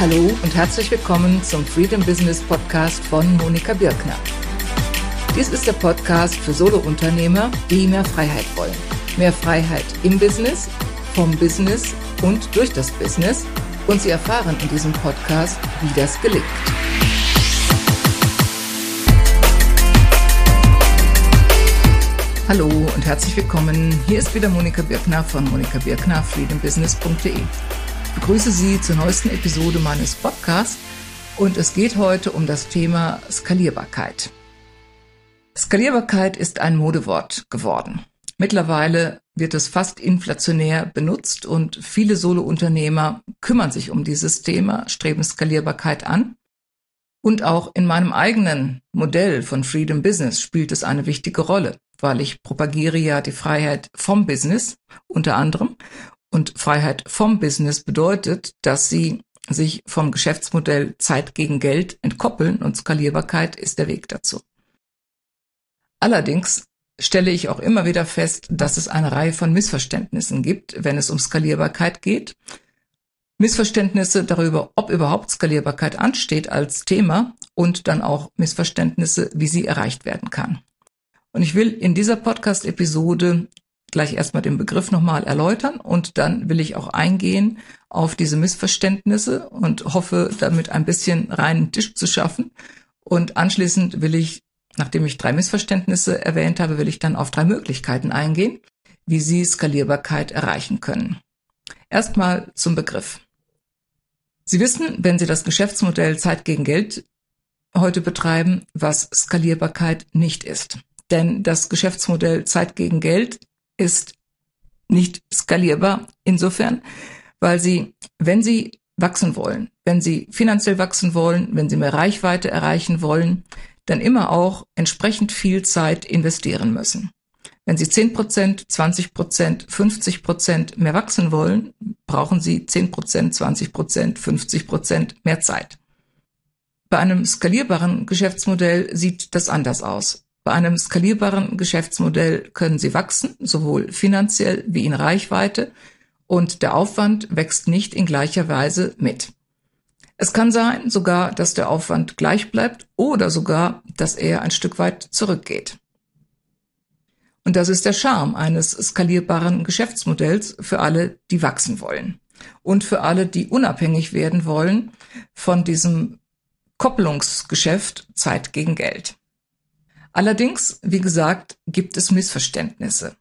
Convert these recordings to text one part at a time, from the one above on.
Hallo und herzlich willkommen zum Freedom Business Podcast von Monika Birkner. Dies ist der Podcast für Solounternehmer, die mehr Freiheit wollen. Mehr Freiheit im Business, vom Business und durch das Business. Und Sie erfahren in diesem Podcast, wie das gelingt. Hallo und herzlich willkommen. Hier ist wieder Monika Birkner von Monika Birkner, freedombusiness.de. Ich begrüße Sie zur neuesten Episode meines Podcasts und es geht heute um das Thema Skalierbarkeit. Skalierbarkeit ist ein Modewort geworden. Mittlerweile wird es fast inflationär benutzt und viele Solounternehmer kümmern sich um dieses Thema, streben Skalierbarkeit an. Und auch in meinem eigenen Modell von Freedom Business spielt es eine wichtige Rolle, weil ich propagiere ja die Freiheit vom Business unter anderem. Und Freiheit vom Business bedeutet, dass sie sich vom Geschäftsmodell Zeit gegen Geld entkoppeln und Skalierbarkeit ist der Weg dazu. Allerdings stelle ich auch immer wieder fest, dass es eine Reihe von Missverständnissen gibt, wenn es um Skalierbarkeit geht. Missverständnisse darüber, ob überhaupt Skalierbarkeit ansteht als Thema und dann auch Missverständnisse, wie sie erreicht werden kann. Und ich will in dieser Podcast-Episode gleich erstmal den Begriff nochmal erläutern und dann will ich auch eingehen auf diese Missverständnisse und hoffe, damit ein bisschen reinen Tisch zu schaffen. Und anschließend will ich Nachdem ich drei Missverständnisse erwähnt habe, will ich dann auf drei Möglichkeiten eingehen, wie Sie Skalierbarkeit erreichen können. Erstmal zum Begriff. Sie wissen, wenn Sie das Geschäftsmodell Zeit gegen Geld heute betreiben, was Skalierbarkeit nicht ist. Denn das Geschäftsmodell Zeit gegen Geld ist nicht skalierbar insofern, weil Sie, wenn Sie wachsen wollen, wenn Sie finanziell wachsen wollen, wenn Sie mehr Reichweite erreichen wollen, dann immer auch entsprechend viel Zeit investieren müssen. Wenn Sie 10 Prozent, 20 Prozent, 50 Prozent mehr wachsen wollen, brauchen Sie 10 Prozent, 20 Prozent, 50 Prozent mehr Zeit. Bei einem skalierbaren Geschäftsmodell sieht das anders aus. Bei einem skalierbaren Geschäftsmodell können Sie wachsen, sowohl finanziell wie in Reichweite, und der Aufwand wächst nicht in gleicher Weise mit. Es kann sein sogar, dass der Aufwand gleich bleibt oder sogar, dass er ein Stück weit zurückgeht. Und das ist der Charme eines skalierbaren Geschäftsmodells für alle, die wachsen wollen. Und für alle, die unabhängig werden wollen von diesem Kopplungsgeschäft Zeit gegen Geld. Allerdings, wie gesagt, gibt es Missverständnisse.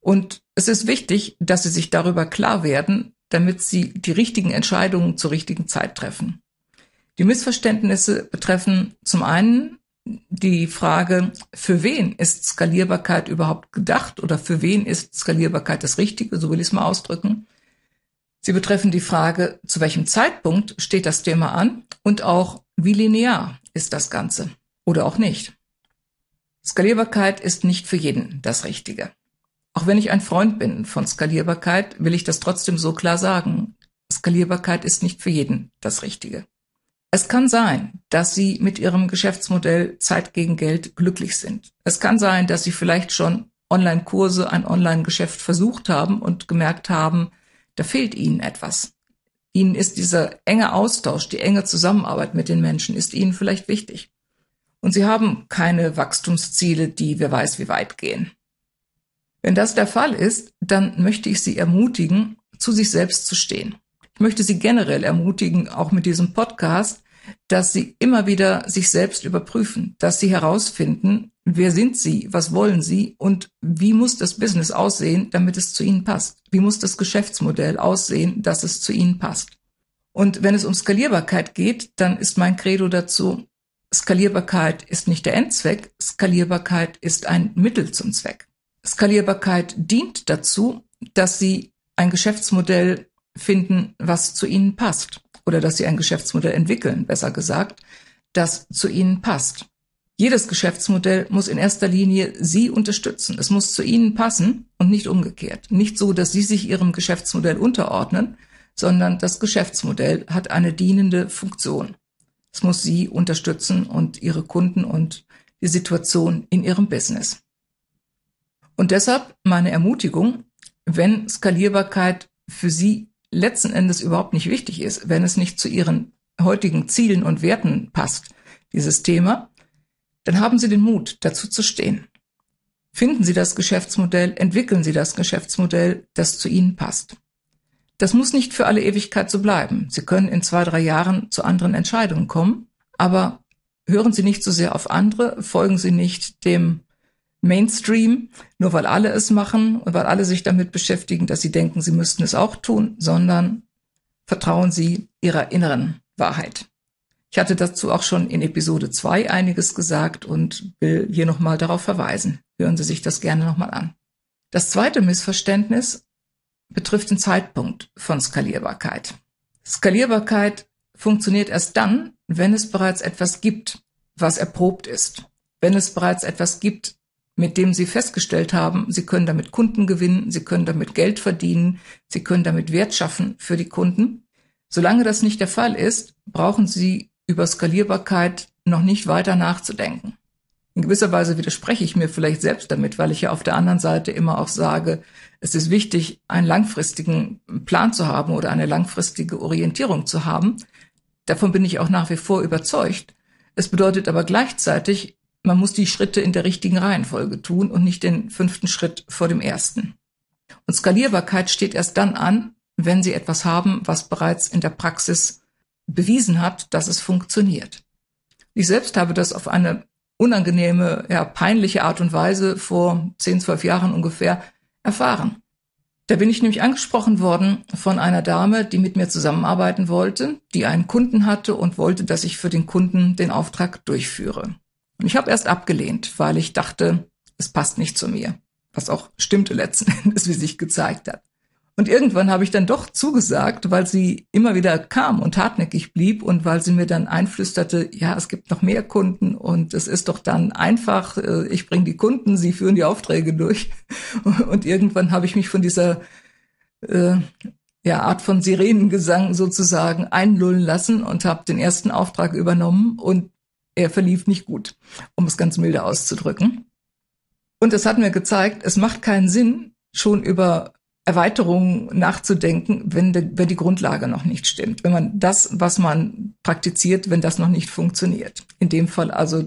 Und es ist wichtig, dass Sie sich darüber klar werden, damit sie die richtigen Entscheidungen zur richtigen Zeit treffen. Die Missverständnisse betreffen zum einen die Frage, für wen ist Skalierbarkeit überhaupt gedacht oder für wen ist Skalierbarkeit das Richtige, so will ich es mal ausdrücken. Sie betreffen die Frage, zu welchem Zeitpunkt steht das Thema an und auch, wie linear ist das Ganze oder auch nicht. Skalierbarkeit ist nicht für jeden das Richtige. Auch wenn ich ein Freund bin von Skalierbarkeit, will ich das trotzdem so klar sagen. Skalierbarkeit ist nicht für jeden das Richtige. Es kann sein, dass Sie mit Ihrem Geschäftsmodell Zeit gegen Geld glücklich sind. Es kann sein, dass Sie vielleicht schon Online-Kurse, ein Online-Geschäft versucht haben und gemerkt haben, da fehlt Ihnen etwas. Ihnen ist dieser enge Austausch, die enge Zusammenarbeit mit den Menschen, ist Ihnen vielleicht wichtig. Und Sie haben keine Wachstumsziele, die wer weiß wie weit gehen. Wenn das der Fall ist, dann möchte ich Sie ermutigen, zu sich selbst zu stehen. Ich möchte Sie generell ermutigen, auch mit diesem Podcast, dass Sie immer wieder sich selbst überprüfen, dass Sie herausfinden, wer sind Sie, was wollen Sie und wie muss das Business aussehen, damit es zu Ihnen passt? Wie muss das Geschäftsmodell aussehen, dass es zu Ihnen passt? Und wenn es um Skalierbarkeit geht, dann ist mein Credo dazu, Skalierbarkeit ist nicht der Endzweck, Skalierbarkeit ist ein Mittel zum Zweck. Skalierbarkeit dient dazu, dass Sie ein Geschäftsmodell finden, was zu Ihnen passt. Oder dass Sie ein Geschäftsmodell entwickeln, besser gesagt, das zu Ihnen passt. Jedes Geschäftsmodell muss in erster Linie Sie unterstützen. Es muss zu Ihnen passen und nicht umgekehrt. Nicht so, dass Sie sich Ihrem Geschäftsmodell unterordnen, sondern das Geschäftsmodell hat eine dienende Funktion. Es muss Sie unterstützen und Ihre Kunden und die Situation in Ihrem Business. Und deshalb meine Ermutigung, wenn Skalierbarkeit für Sie letzten Endes überhaupt nicht wichtig ist, wenn es nicht zu Ihren heutigen Zielen und Werten passt, dieses Thema, dann haben Sie den Mut, dazu zu stehen. Finden Sie das Geschäftsmodell, entwickeln Sie das Geschäftsmodell, das zu Ihnen passt. Das muss nicht für alle Ewigkeit so bleiben. Sie können in zwei, drei Jahren zu anderen Entscheidungen kommen, aber hören Sie nicht so sehr auf andere, folgen Sie nicht dem Mainstream, nur weil alle es machen und weil alle sich damit beschäftigen, dass Sie denken, Sie müssten es auch tun, sondern vertrauen Sie Ihrer inneren Wahrheit. Ich hatte dazu auch schon in Episode 2 einiges gesagt und will hier nochmal darauf verweisen. Hören Sie sich das gerne nochmal an. Das zweite Missverständnis betrifft den Zeitpunkt von Skalierbarkeit. Skalierbarkeit funktioniert erst dann, wenn es bereits etwas gibt, was erprobt ist. Wenn es bereits etwas gibt, mit dem Sie festgestellt haben, Sie können damit Kunden gewinnen, Sie können damit Geld verdienen, Sie können damit Wert schaffen für die Kunden. Solange das nicht der Fall ist, brauchen Sie über Skalierbarkeit noch nicht weiter nachzudenken. In gewisser Weise widerspreche ich mir vielleicht selbst damit, weil ich ja auf der anderen Seite immer auch sage, es ist wichtig, einen langfristigen Plan zu haben oder eine langfristige Orientierung zu haben. Davon bin ich auch nach wie vor überzeugt. Es bedeutet aber gleichzeitig, man muss die Schritte in der richtigen Reihenfolge tun und nicht den fünften Schritt vor dem ersten. Und Skalierbarkeit steht erst dann an, wenn Sie etwas haben, was bereits in der Praxis bewiesen hat, dass es funktioniert. Ich selbst habe das auf eine unangenehme, ja, peinliche Art und Weise vor 10, 12 Jahren ungefähr erfahren. Da bin ich nämlich angesprochen worden von einer Dame, die mit mir zusammenarbeiten wollte, die einen Kunden hatte und wollte, dass ich für den Kunden den Auftrag durchführe. Und ich habe erst abgelehnt, weil ich dachte, es passt nicht zu mir, was auch stimmte letzten Endes, wie sich gezeigt hat. Und irgendwann habe ich dann doch zugesagt, weil sie immer wieder kam und hartnäckig blieb und weil sie mir dann einflüsterte, ja, es gibt noch mehr Kunden und es ist doch dann einfach, äh, ich bringe die Kunden, sie führen die Aufträge durch. Und irgendwann habe ich mich von dieser äh, ja, Art von Sirenengesang sozusagen einlullen lassen und habe den ersten Auftrag übernommen und er verlief nicht gut, um es ganz milde auszudrücken. Und es hat mir gezeigt, es macht keinen Sinn, schon über Erweiterungen nachzudenken, wenn, de, wenn die Grundlage noch nicht stimmt. Wenn man das, was man praktiziert, wenn das noch nicht funktioniert. In dem Fall also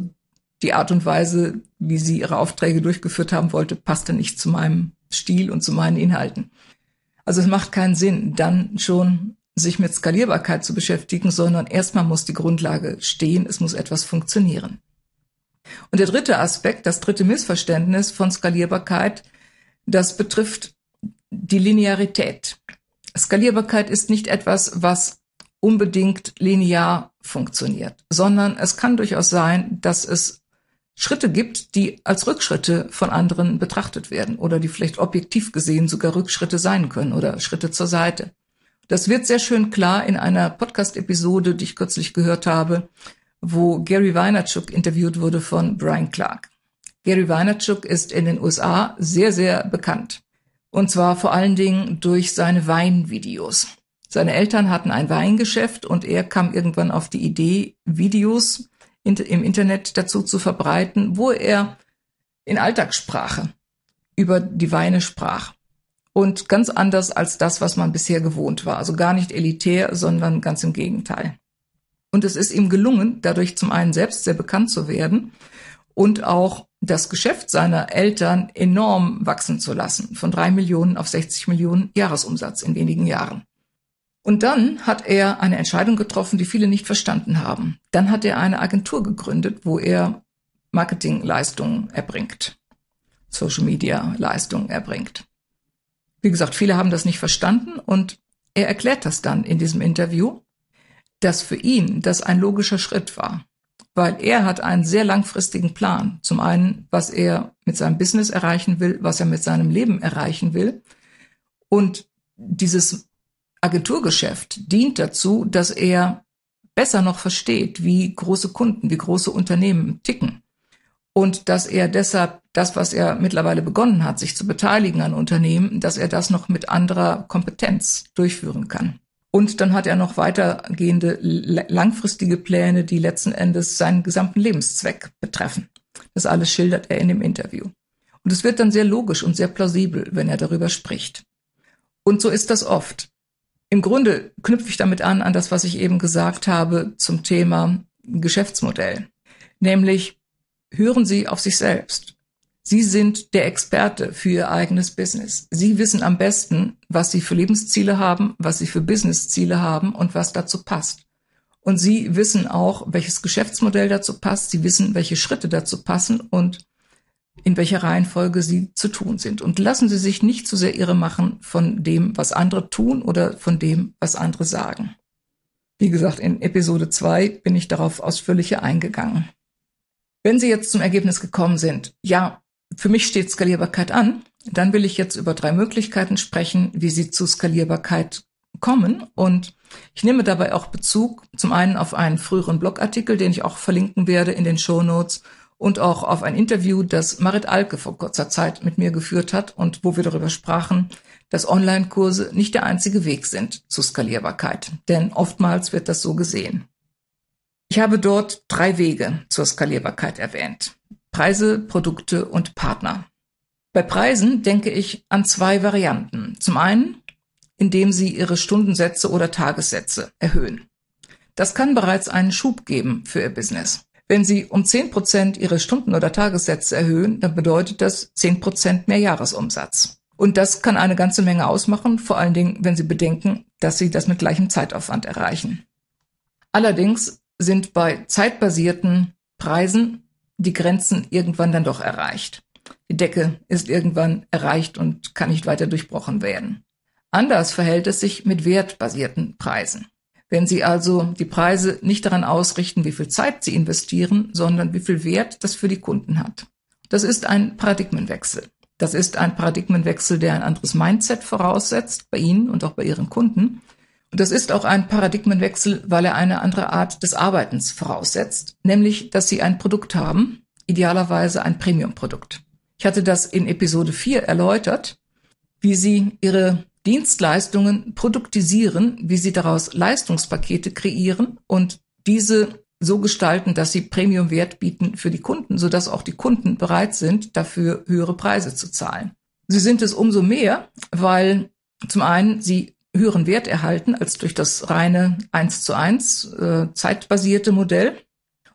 die Art und Weise, wie sie ihre Aufträge durchgeführt haben wollte, passte nicht zu meinem Stil und zu meinen Inhalten. Also es macht keinen Sinn, dann schon sich mit Skalierbarkeit zu beschäftigen, sondern erstmal muss die Grundlage stehen, es muss etwas funktionieren. Und der dritte Aspekt, das dritte Missverständnis von Skalierbarkeit, das betrifft die Linearität. Skalierbarkeit ist nicht etwas, was unbedingt linear funktioniert, sondern es kann durchaus sein, dass es Schritte gibt, die als Rückschritte von anderen betrachtet werden oder die vielleicht objektiv gesehen sogar Rückschritte sein können oder Schritte zur Seite. Das wird sehr schön klar in einer Podcast-Episode, die ich kürzlich gehört habe, wo Gary Vaynerchuk interviewt wurde von Brian Clark. Gary Vaynerchuk ist in den USA sehr, sehr bekannt. Und zwar vor allen Dingen durch seine Weinvideos. Seine Eltern hatten ein Weingeschäft und er kam irgendwann auf die Idee, Videos im Internet dazu zu verbreiten, wo er in Alltagssprache über die Weine sprach. Und ganz anders als das, was man bisher gewohnt war. Also gar nicht elitär, sondern ganz im Gegenteil. Und es ist ihm gelungen, dadurch zum einen selbst sehr bekannt zu werden und auch das Geschäft seiner Eltern enorm wachsen zu lassen, von drei Millionen auf 60 Millionen Jahresumsatz in wenigen Jahren. Und dann hat er eine Entscheidung getroffen, die viele nicht verstanden haben. Dann hat er eine Agentur gegründet, wo er Marketingleistungen erbringt, Social Media Leistungen erbringt. Wie gesagt, viele haben das nicht verstanden und er erklärt das dann in diesem Interview, dass für ihn das ein logischer Schritt war weil er hat einen sehr langfristigen Plan. Zum einen, was er mit seinem Business erreichen will, was er mit seinem Leben erreichen will. Und dieses Agenturgeschäft dient dazu, dass er besser noch versteht, wie große Kunden, wie große Unternehmen ticken. Und dass er deshalb das, was er mittlerweile begonnen hat, sich zu beteiligen an Unternehmen, dass er das noch mit anderer Kompetenz durchführen kann. Und dann hat er noch weitergehende langfristige Pläne, die letzten Endes seinen gesamten Lebenszweck betreffen. Das alles schildert er in dem Interview. Und es wird dann sehr logisch und sehr plausibel, wenn er darüber spricht. Und so ist das oft. Im Grunde knüpfe ich damit an, an das, was ich eben gesagt habe zum Thema Geschäftsmodell. Nämlich, hören Sie auf sich selbst. Sie sind der Experte für Ihr eigenes Business. Sie wissen am besten, was Sie für Lebensziele haben, was Sie für Businessziele haben und was dazu passt. Und Sie wissen auch, welches Geschäftsmodell dazu passt. Sie wissen, welche Schritte dazu passen und in welcher Reihenfolge sie zu tun sind. Und lassen Sie sich nicht zu sehr irre machen von dem, was andere tun oder von dem, was andere sagen. Wie gesagt, in Episode 2 bin ich darauf ausführlicher eingegangen. Wenn Sie jetzt zum Ergebnis gekommen sind, ja, für mich steht Skalierbarkeit an, dann will ich jetzt über drei Möglichkeiten sprechen, wie Sie zu Skalierbarkeit kommen. Und ich nehme dabei auch Bezug zum einen auf einen früheren Blogartikel, den ich auch verlinken werde in den Show Notes und auch auf ein Interview, das Marit Alke vor kurzer Zeit mit mir geführt hat und wo wir darüber sprachen, dass Online-Kurse nicht der einzige Weg sind zur Skalierbarkeit. Denn oftmals wird das so gesehen. Ich habe dort drei Wege zur Skalierbarkeit erwähnt. Preise, Produkte und Partner. Bei Preisen denke ich an zwei Varianten. Zum einen, indem Sie Ihre Stundensätze oder Tagessätze erhöhen. Das kann bereits einen Schub geben für Ihr Business. Wenn Sie um 10 Prozent Ihre Stunden- oder Tagessätze erhöhen, dann bedeutet das 10 Prozent mehr Jahresumsatz. Und das kann eine ganze Menge ausmachen, vor allen Dingen, wenn Sie bedenken, dass Sie das mit gleichem Zeitaufwand erreichen. Allerdings sind bei zeitbasierten Preisen die Grenzen irgendwann dann doch erreicht. Die Decke ist irgendwann erreicht und kann nicht weiter durchbrochen werden. Anders verhält es sich mit wertbasierten Preisen. Wenn Sie also die Preise nicht daran ausrichten, wie viel Zeit Sie investieren, sondern wie viel Wert das für die Kunden hat. Das ist ein Paradigmenwechsel. Das ist ein Paradigmenwechsel, der ein anderes Mindset voraussetzt, bei Ihnen und auch bei Ihren Kunden. Das ist auch ein Paradigmenwechsel, weil er eine andere Art des Arbeitens voraussetzt, nämlich, dass Sie ein Produkt haben, idealerweise ein Premium-Produkt. Ich hatte das in Episode 4 erläutert, wie Sie Ihre Dienstleistungen produktisieren, wie sie daraus Leistungspakete kreieren und diese so gestalten, dass sie Premium-Wert bieten für die Kunden, sodass auch die Kunden bereit sind, dafür höhere Preise zu zahlen. Sie sind es umso mehr, weil zum einen sie höheren Wert erhalten als durch das reine 1 zu 1 äh, zeitbasierte Modell.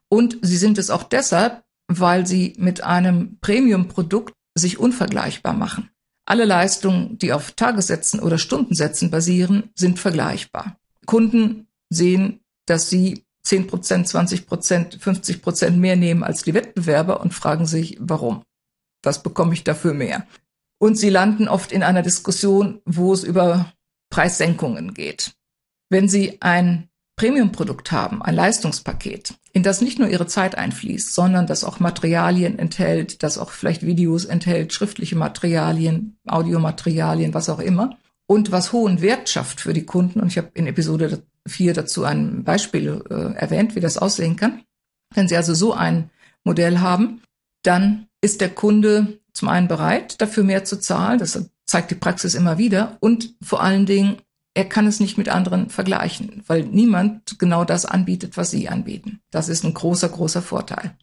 Und sie sind es auch deshalb, weil sie mit einem Premium-Produkt sich unvergleichbar machen. Alle Leistungen, die auf Tagessätzen oder Stundensätzen basieren, sind vergleichbar. Kunden sehen, dass sie 10 Prozent, 20 Prozent, 50 Prozent mehr nehmen als die Wettbewerber und fragen sich, warum? Was bekomme ich dafür mehr? Und sie landen oft in einer Diskussion, wo es über Preissenkungen geht. Wenn Sie ein Premium-Produkt haben, ein Leistungspaket, in das nicht nur ihre Zeit einfließt, sondern das auch Materialien enthält, das auch vielleicht Videos enthält, schriftliche Materialien, Audiomaterialien, was auch immer, und was hohen Wert schafft für die Kunden. Und ich habe in Episode 4 dazu ein Beispiel äh, erwähnt, wie das aussehen kann. Wenn Sie also so ein Modell haben, dann ist der Kunde zum einen bereit, dafür mehr zu zahlen. Das zeigt die Praxis immer wieder. Und vor allen Dingen er kann es nicht mit anderen vergleichen, weil niemand genau das anbietet, was sie anbieten. Das ist ein großer, großer Vorteil.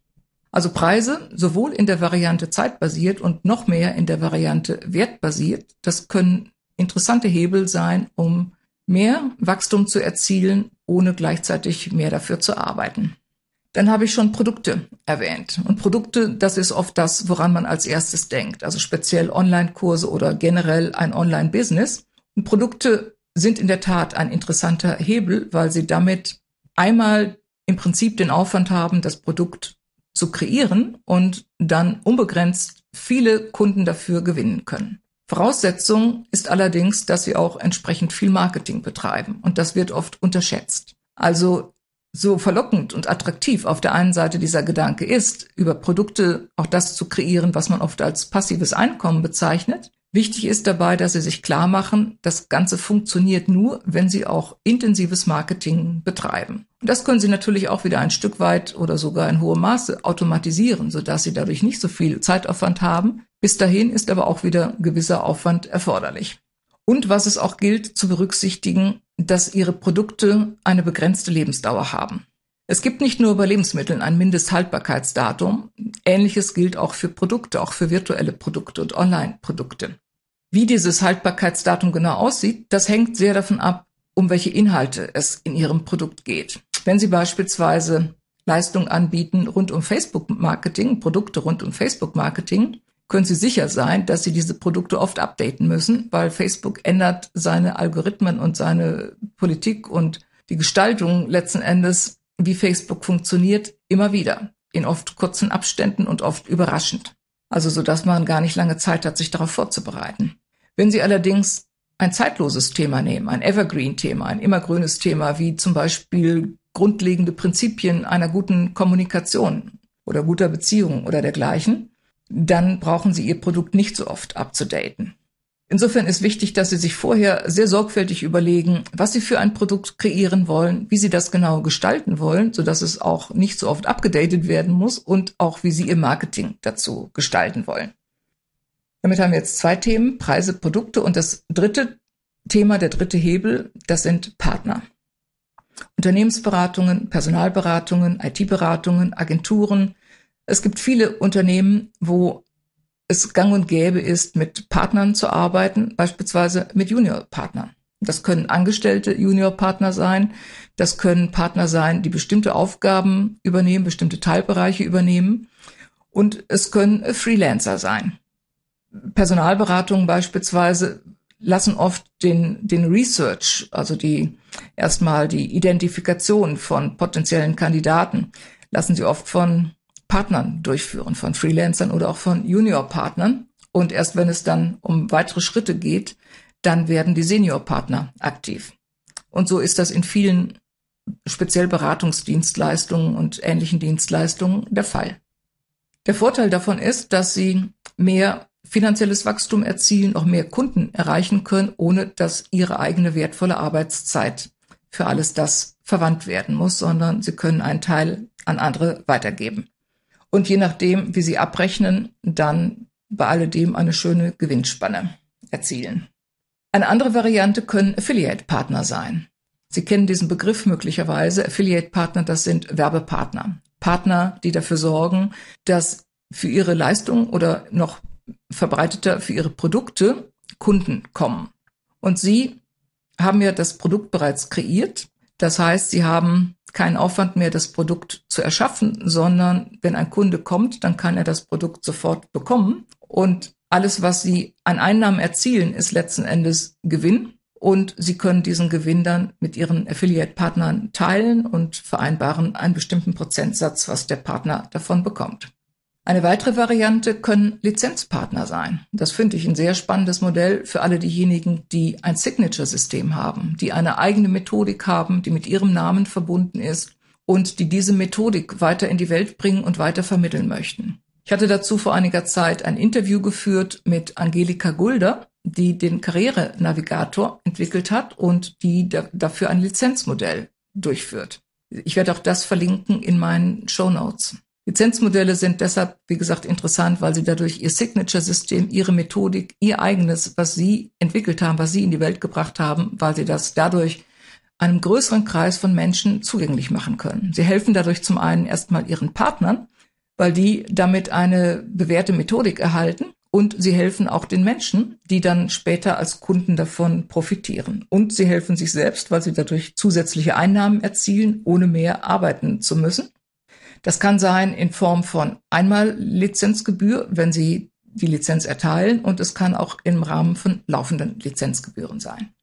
Also Preise, sowohl in der Variante zeitbasiert und noch mehr in der Variante wertbasiert, das können interessante Hebel sein, um mehr Wachstum zu erzielen, ohne gleichzeitig mehr dafür zu arbeiten. Dann habe ich schon Produkte erwähnt. Und Produkte, das ist oft das, woran man als erstes denkt. Also speziell Online-Kurse oder generell ein Online-Business. Und Produkte sind in der Tat ein interessanter Hebel, weil sie damit einmal im Prinzip den Aufwand haben, das Produkt zu kreieren und dann unbegrenzt viele Kunden dafür gewinnen können. Voraussetzung ist allerdings, dass sie auch entsprechend viel Marketing betreiben und das wird oft unterschätzt. Also so verlockend und attraktiv auf der einen Seite dieser Gedanke ist, über Produkte auch das zu kreieren, was man oft als passives Einkommen bezeichnet, Wichtig ist dabei, dass Sie sich klar machen, das Ganze funktioniert nur, wenn Sie auch intensives Marketing betreiben. Und das können Sie natürlich auch wieder ein Stück weit oder sogar in hohem Maße automatisieren, sodass Sie dadurch nicht so viel Zeitaufwand haben. Bis dahin ist aber auch wieder gewisser Aufwand erforderlich. Und was es auch gilt zu berücksichtigen, dass Ihre Produkte eine begrenzte Lebensdauer haben. Es gibt nicht nur bei Lebensmitteln ein Mindesthaltbarkeitsdatum. Ähnliches gilt auch für Produkte, auch für virtuelle Produkte und Online-Produkte. Wie dieses Haltbarkeitsdatum genau aussieht, das hängt sehr davon ab, um welche Inhalte es in Ihrem Produkt geht. Wenn Sie beispielsweise Leistungen anbieten rund um Facebook-Marketing, Produkte rund um Facebook-Marketing, können Sie sicher sein, dass Sie diese Produkte oft updaten müssen, weil Facebook ändert seine Algorithmen und seine Politik und die Gestaltung letzten Endes, wie Facebook funktioniert, immer wieder. In oft kurzen Abständen und oft überraschend. Also so dass man gar nicht lange Zeit hat, sich darauf vorzubereiten. Wenn Sie allerdings ein zeitloses Thema nehmen, ein Evergreen-Thema, ein immergrünes Thema, wie zum Beispiel grundlegende Prinzipien einer guten Kommunikation oder guter Beziehung oder dergleichen, dann brauchen Sie Ihr Produkt nicht so oft abzudaten. Insofern ist wichtig, dass Sie sich vorher sehr sorgfältig überlegen, was Sie für ein Produkt kreieren wollen, wie Sie das genau gestalten wollen, so dass es auch nicht so oft abgedatet werden muss und auch wie Sie Ihr Marketing dazu gestalten wollen. Damit haben wir jetzt zwei Themen, Preise, Produkte und das dritte Thema, der dritte Hebel, das sind Partner. Unternehmensberatungen, Personalberatungen, IT-Beratungen, Agenturen, es gibt viele Unternehmen, wo es gang und gäbe ist, mit Partnern zu arbeiten, beispielsweise mit Juniorpartnern. Das können angestellte Juniorpartner sein, das können Partner sein, die bestimmte Aufgaben übernehmen, bestimmte Teilbereiche übernehmen und es können Freelancer sein. Personalberatungen beispielsweise lassen oft den, den Research, also die erstmal die Identifikation von potenziellen Kandidaten, lassen sie oft von Partnern durchführen, von Freelancern oder auch von Juniorpartnern. Und erst wenn es dann um weitere Schritte geht, dann werden die Seniorpartner aktiv. Und so ist das in vielen speziell Beratungsdienstleistungen und ähnlichen Dienstleistungen der Fall. Der Vorteil davon ist, dass sie mehr finanzielles Wachstum erzielen, auch mehr Kunden erreichen können, ohne dass ihre eigene wertvolle Arbeitszeit für alles das verwandt werden muss, sondern sie können einen Teil an andere weitergeben und je nachdem, wie sie abrechnen, dann bei alledem eine schöne Gewinnspanne erzielen. Eine andere Variante können Affiliate-Partner sein. Sie kennen diesen Begriff möglicherweise. Affiliate-Partner, das sind Werbepartner. Partner, die dafür sorgen, dass für ihre Leistung oder noch verbreiteter für ihre Produkte Kunden kommen. Und sie haben ja das Produkt bereits kreiert. Das heißt, sie haben keinen Aufwand mehr, das Produkt zu erschaffen, sondern wenn ein Kunde kommt, dann kann er das Produkt sofort bekommen. Und alles, was Sie an Einnahmen erzielen, ist letzten Endes Gewinn. Und Sie können diesen Gewinn dann mit Ihren Affiliate-Partnern teilen und vereinbaren einen bestimmten Prozentsatz, was der Partner davon bekommt. Eine weitere Variante können Lizenzpartner sein. Das finde ich ein sehr spannendes Modell für alle diejenigen, die ein Signature-System haben, die eine eigene Methodik haben, die mit ihrem Namen verbunden ist und die diese Methodik weiter in die Welt bringen und weiter vermitteln möchten. Ich hatte dazu vor einiger Zeit ein Interview geführt mit Angelika Gulder, die den Karrierenavigator entwickelt hat und die dafür ein Lizenzmodell durchführt. Ich werde auch das verlinken in meinen Show Notes. Lizenzmodelle sind deshalb, wie gesagt, interessant, weil sie dadurch ihr Signature-System, ihre Methodik, ihr eigenes, was sie entwickelt haben, was sie in die Welt gebracht haben, weil sie das dadurch einem größeren Kreis von Menschen zugänglich machen können. Sie helfen dadurch zum einen erstmal ihren Partnern, weil die damit eine bewährte Methodik erhalten und sie helfen auch den Menschen, die dann später als Kunden davon profitieren. Und sie helfen sich selbst, weil sie dadurch zusätzliche Einnahmen erzielen, ohne mehr arbeiten zu müssen. Das kann sein in Form von einmal Lizenzgebühr, wenn Sie die Lizenz erteilen und es kann auch im Rahmen von laufenden Lizenzgebühren sein.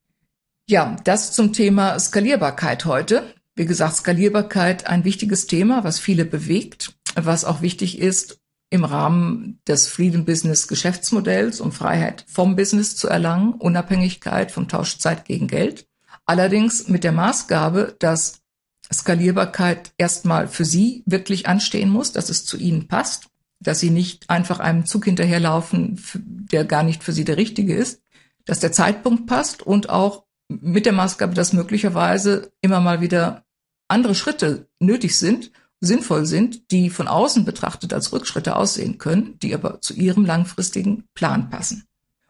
Ja, das zum Thema Skalierbarkeit heute. Wie gesagt, Skalierbarkeit ein wichtiges Thema, was viele bewegt, was auch wichtig ist im Rahmen des Freedom Business Geschäftsmodells, um Freiheit vom Business zu erlangen, Unabhängigkeit vom Tausch Zeit gegen Geld. Allerdings mit der Maßgabe, dass Skalierbarkeit erstmal für Sie wirklich anstehen muss, dass es zu Ihnen passt, dass Sie nicht einfach einem Zug hinterherlaufen, der gar nicht für Sie der richtige ist, dass der Zeitpunkt passt und auch mit der Maßgabe, dass möglicherweise immer mal wieder andere Schritte nötig sind, sinnvoll sind, die von außen betrachtet als Rückschritte aussehen können, die aber zu Ihrem langfristigen Plan passen.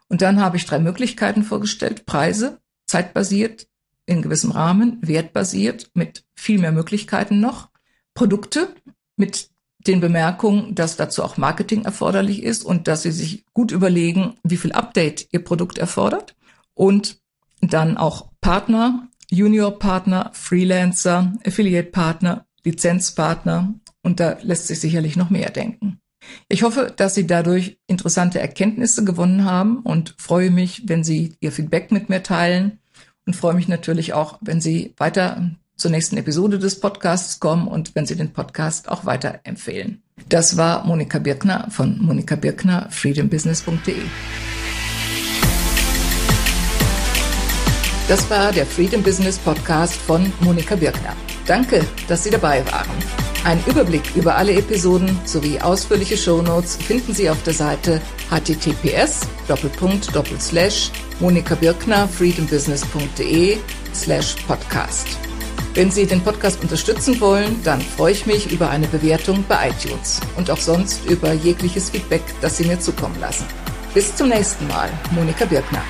Und dann habe ich drei Möglichkeiten vorgestellt. Preise, zeitbasiert, in gewissem Rahmen, wertbasiert, mit viel mehr Möglichkeiten noch. Produkte mit den Bemerkungen, dass dazu auch Marketing erforderlich ist und dass Sie sich gut überlegen, wie viel Update Ihr Produkt erfordert. Und dann auch Partner Juniorpartner, Freelancer, Affiliate-Partner, Lizenzpartner und da lässt sich sicherlich noch mehr denken. Ich hoffe, dass Sie dadurch interessante Erkenntnisse gewonnen haben und freue mich, wenn Sie Ihr Feedback mit mir teilen und freue mich natürlich auch, wenn Sie weiter zur nächsten Episode des Podcasts kommen und wenn Sie den Podcast auch weiterempfehlen. Das war Monika Birkner von Monika Birkner, freedombusiness.de. Das war der Freedom Business Podcast von Monika Birkner. Danke, dass Sie dabei waren. Ein Überblick über alle Episoden sowie ausführliche Shownotes finden Sie auf der Seite https monikabirkner freedombusiness.de slash podcast. Wenn Sie den Podcast unterstützen wollen, dann freue ich mich über eine Bewertung bei iTunes und auch sonst über jegliches Feedback, das Sie mir zukommen lassen. Bis zum nächsten Mal, Monika Birkner.